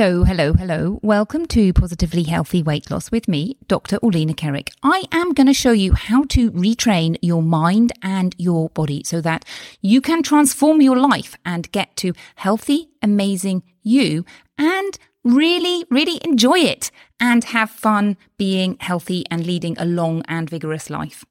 Hello, hello, hello. Welcome to Positively Healthy Weight Loss with me, Dr. Orlena Kerek. I am going to show you how to retrain your mind and your body so that you can transform your life and get to healthy, amazing you and really, really enjoy it and have fun being healthy and leading a long and vigorous life.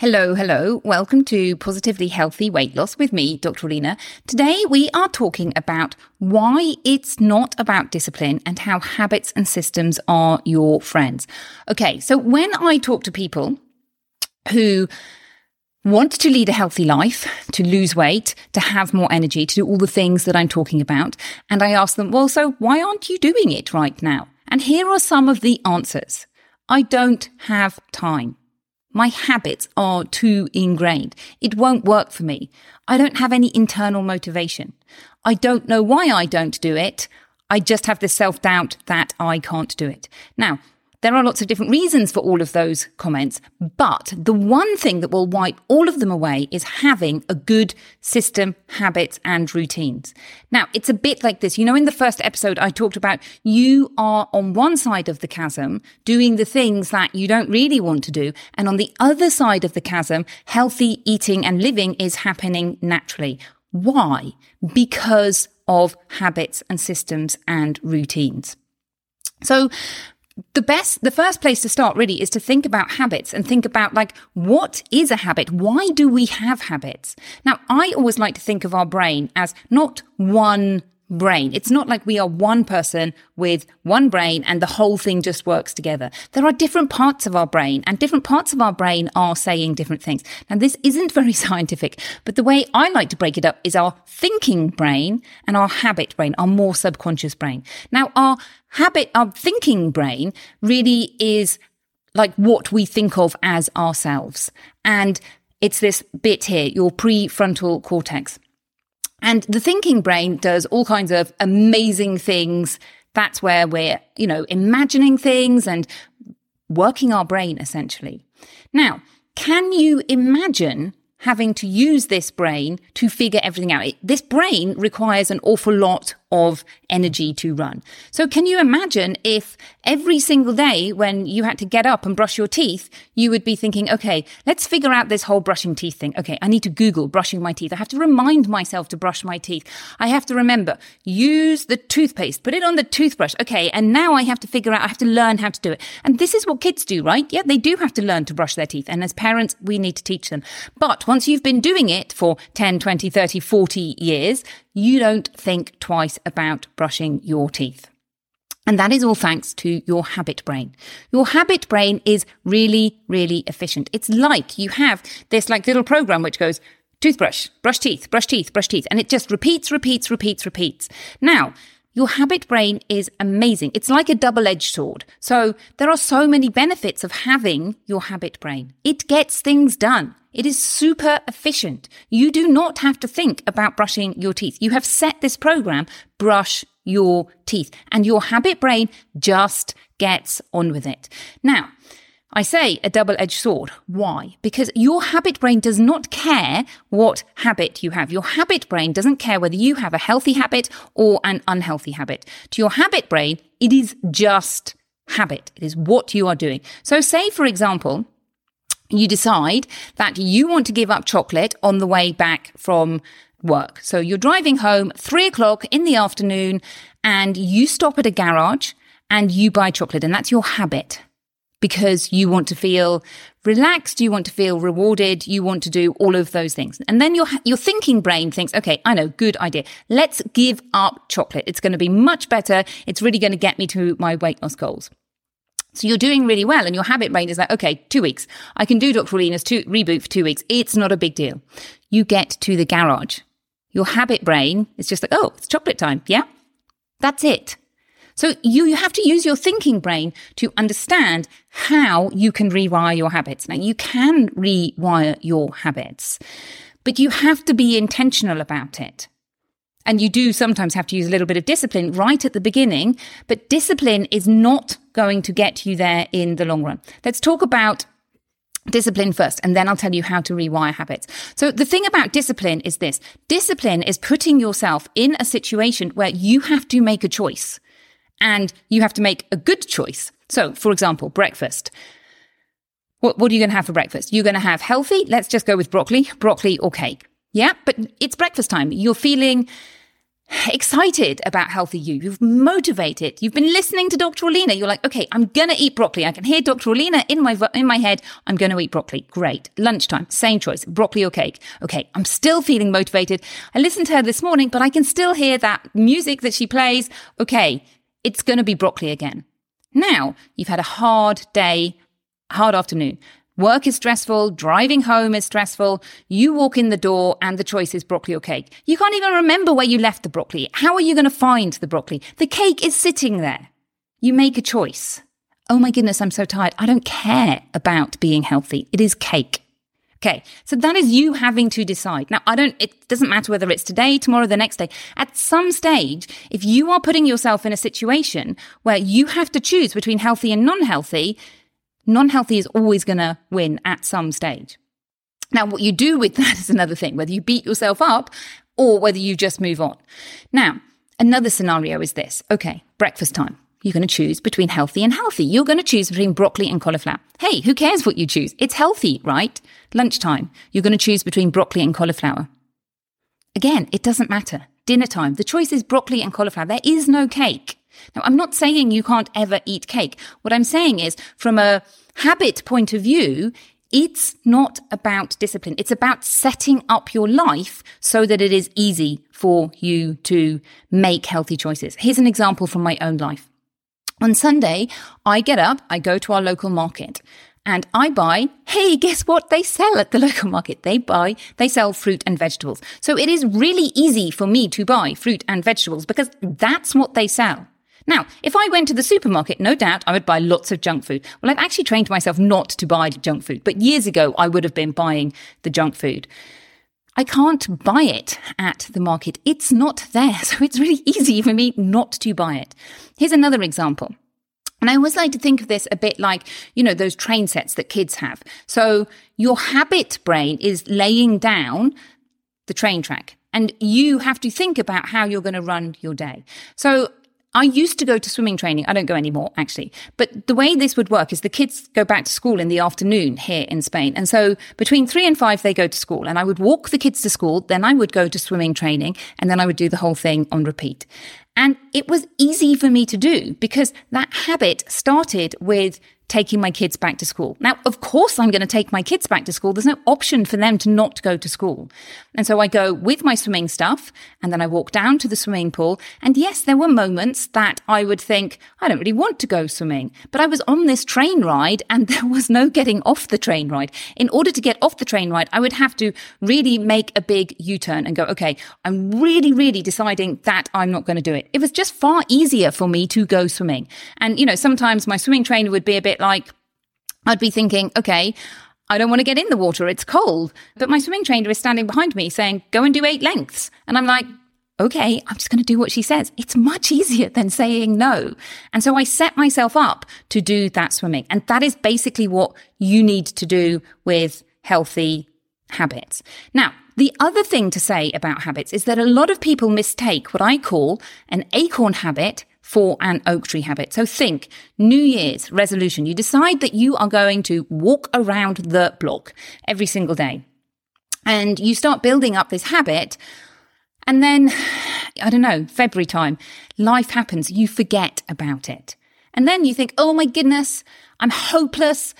Hello, hello. Welcome to Positively Healthy Weight Loss with me, Dr. Orlena. Today we are talking about why it's not about discipline and how habits and systems are your friends. Okay, so when I talk to people who want to lead a healthy life, to lose weight, to have more energy, to do all the things that I'm talking about, and I ask them, well, so why aren't you doing it right now? And here are some of the answers. I don't have time. My habits are too ingrained. It won't work for me. I don't have any internal motivation. I don't know why I don't do it. I just have this self doubt that I can't do it. Now, there are lots of different reasons for all of those comments, but the one thing that will wipe all of them away is having a good system, habits, and routines. Now, it's a bit like this. You know, in the first episode, I talked about you are on one side of the chasm doing the things that you don't really want to do. And on the other side of the chasm, healthy eating and living is happening naturally. Why? Because of habits and systems and routines. So the best, the first place to start really is to think about habits and think about like, what is a habit? Why do we have habits? Now, I always like to think of our brain as not one brain. It's not like we are one person with one brain and the whole thing just works together. There are different parts of our brain and different parts of our brain are saying different things. Now, this isn't very scientific, but the way I like to break it up is our thinking brain and our habit brain, our more subconscious brain. Now, our habit, our thinking brain really is like what we think of as ourselves. And it's this bit here, your prefrontal cortex. And the thinking brain does all kinds of amazing things. That's where we're, you know, imagining things and working our brain essentially. Now, can you imagine having to use this brain to figure everything out. This brain requires an awful lot of energy to run. So can you imagine if every single day when you had to get up and brush your teeth, you would be thinking, okay, let's figure out this whole brushing teeth thing. Okay, I need to Google brushing my teeth. I have to remind myself to brush my teeth. I have to remember, use the toothpaste, put it on the toothbrush. Okay, and now I have to figure out, I have to learn how to do it. And this is what kids do, right? Yeah, they do have to learn to brush their teeth. And as parents, we need to teach them. But once you've been doing it for 10, 20, 30, 40 years, you don't think twice about brushing your teeth. And that is all thanks to your habit brain. Your habit brain is really, really efficient. It's like you have this like little program which goes toothbrush, brush teeth, brush teeth, brush teeth. And it just repeats, repeats, repeats, repeats. Now, your habit brain is amazing. It's like a double edged sword. So there are so many benefits of having your habit brain. It gets things done. It is super efficient. You do not have to think about brushing your teeth. You have set this program, brush your teeth, and your habit brain just gets on with it. Now, I say a double edged sword. Why? Because your habit brain does not care what habit you have. Your habit brain doesn't care whether you have a healthy habit or an unhealthy habit. To your habit brain, it is just habit. It is what you are doing. So say, for example, you decide that you want to give up chocolate on the way back from work. So you're driving home three o'clock in the afternoon and you stop at a garage and you buy chocolate and that's your habit because you want to feel relaxed, you want to feel rewarded, you want to do all of those things. And then your your thinking brain thinks, okay, I know, good idea. Let's give up chocolate. It's going to be much better. It's really going to get me to my weight loss goals. So you're doing really well and your habit brain is like, okay, two weeks. I can do Dr. Orlena's two, reboot for two weeks. It's not a big deal. You get to the garage. Your habit brain is just like, oh, it's chocolate time. Yeah. That's it. So you, you have to use your thinking brain to understand how you can rewire your habits. Now you can rewire your habits, but you have to be intentional about it. And you do sometimes have to use a little bit of discipline right at the beginning, but discipline is not going to get you there in the long run. Let's talk about discipline first, and then I'll tell you how to rewire habits. So the thing about discipline is this. Discipline is putting yourself in a situation where you have to make a choice and you have to make a good choice. So, for example, breakfast. What, what are you going to have for breakfast? You're going to have healthy. Let's just go with broccoli, broccoli or cake. Yeah, but it's breakfast time. You're feeling excited about healthy you. You've motivated. You've been listening to Dr. Orlena. You're like, okay, I'm going to eat broccoli. I can hear Dr. Orlena in my, in my head. I'm going to eat broccoli. Great. Lunchtime, same choice, broccoli or cake. Okay. I'm still feeling motivated. I listened to her this morning, but I can still hear that music that she plays. Okay it's going to be broccoli again. Now you've had a hard day, hard afternoon. Work is stressful, driving home is stressful. You walk in the door and the choice is broccoli or cake. You can't even remember where you left the broccoli. How are you going to find the broccoli? The cake is sitting there. You make a choice. Oh my goodness, I'm so tired. I don't care about being healthy. It is cake. Okay. So that is you having to decide. Now, I don't, it doesn't matter whether it's today, tomorrow, the next day. At some stage, if you are putting yourself in a situation where you have to choose between healthy and non-healthy, non-healthy is always going to win at some stage. Now, what you do with that is another thing, whether you beat yourself up or whether you just move on. Now, another scenario is this. Okay. Breakfast time. You're going to choose between healthy and healthy. You're going to choose between broccoli and cauliflower. Hey, who cares what you choose? It's healthy, right? Lunchtime. You're going to choose between broccoli and cauliflower. Again, it doesn't matter. Dinner time. The choice is broccoli and cauliflower. There is no cake. Now, I'm not saying you can't ever eat cake. What I'm saying is from a habit point of view, it's not about discipline. It's about setting up your life so that it is easy for you to make healthy choices. Here's an example from my own life. On Sunday, I get up, I go to our local market and I buy, hey, guess what they sell at the local market? They buy, they sell fruit and vegetables. So it is really easy for me to buy fruit and vegetables because that's what they sell. Now, if I went to the supermarket, no doubt I would buy lots of junk food. Well, I've actually trained myself not to buy junk food, but years ago I would have been buying the junk food. I can't buy it at the market. It's not there. So it's really easy for me not to buy it. Here's another example. And I always like to think of this a bit like, you know, those train sets that kids have. So your habit brain is laying down the train track and you have to think about how you're going to run your day. So I used to go to swimming training. I don't go anymore, actually. But the way this would work is the kids go back to school in the afternoon here in Spain. And so between three and five, they go to school and I would walk the kids to school. Then I would go to swimming training and then I would do the whole thing on repeat. And it was easy for me to do because that habit started with taking my kids back to school. Now, of course, I'm going to take my kids back to school. There's no option for them to not go to school. And so I go with my swimming stuff and then I walk down to the swimming pool. And yes, there were moments that I would think, I don't really want to go swimming, but I was on this train ride and there was no getting off the train ride. In order to get off the train ride, I would have to really make a big U-turn and go, okay, I'm really, really deciding that I'm not going to do it. It was just far easier for me to go swimming. And, you know, sometimes my swimming trainer would be a bit like, I'd be thinking, okay, I don't want to get in the water. It's cold. But my swimming trainer is standing behind me saying, go and do eight lengths. And I'm like, okay, I'm just going to do what she says. It's much easier than saying no. And so I set myself up to do that swimming. And that is basically what you need to do with healthy habits. Now, the other thing to say about habits is that a lot of people mistake what I call an acorn habit for an oak tree habit. So think New Year's resolution. You decide that you are going to walk around the block every single day and you start building up this habit. And then, I don't know, February time, life happens. You forget about it. And then you think, oh my goodness, I'm hopeless.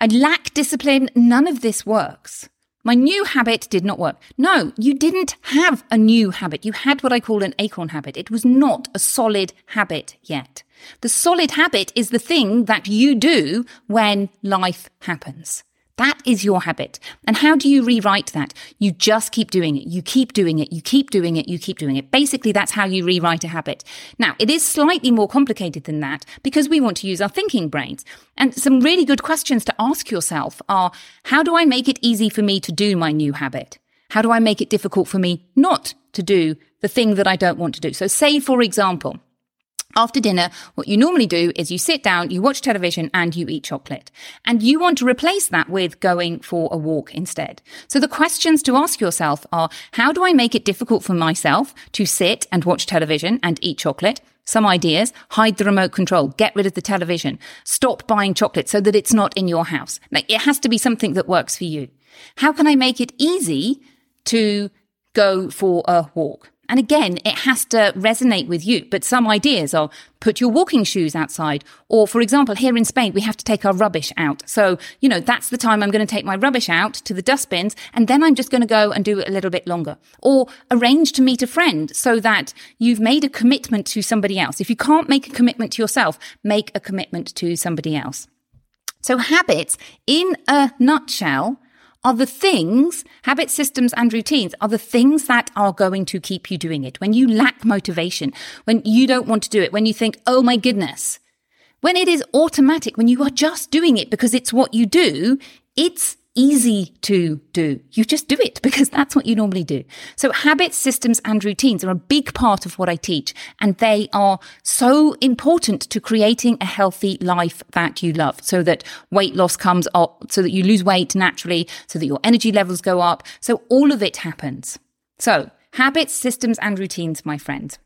I lack discipline. None of this works. My new habit did not work. No, you didn't have a new habit. You had what I call an acorn habit. It was not a solid habit yet. The solid habit is the thing that you do when life happens. That is your habit. And how do you rewrite that? You just keep doing it. You keep doing it. You keep doing it. You keep doing it. Basically, that's how you rewrite a habit. Now, it is slightly more complicated than that because we want to use our thinking brains. And some really good questions to ask yourself are, how do I make it easy for me to do my new habit? How do I make it difficult for me not to do the thing that I don't want to do? So say, for example, after dinner, what you normally do is you sit down, you watch television, and you eat chocolate. And you want to replace that with going for a walk instead. So the questions to ask yourself are, how do I make it difficult for myself to sit and watch television and eat chocolate? Some ideas, hide the remote control, get rid of the television, stop buying chocolate so that it's not in your house. Like, it has to be something that works for you. How can I make it easy to go for a walk? And again, it has to resonate with you. But some ideas are put your walking shoes outside. Or, for example, here in Spain, we have to take our rubbish out. So, you know, that's the time I'm going to take my rubbish out to the dustbins. And then I'm just going to go and do it a little bit longer. Or arrange to meet a friend so that you've made a commitment to somebody else. If you can't make a commitment to yourself, make a commitment to somebody else. So habits, in a nutshell, are the things, habit systems and routines are the things that are going to keep you doing it. When you lack motivation, when you don't want to do it, when you think, oh my goodness, when it is automatic, when you are just doing it because it's what you do, it's easy to do. You just do it because that's what you normally do. So habits, systems and routines are a big part of what I teach and they are so important to creating a healthy life that you love so that weight loss comes up, so that you lose weight naturally, so that your energy levels go up. So all of it happens. So habits, systems and routines, my friends.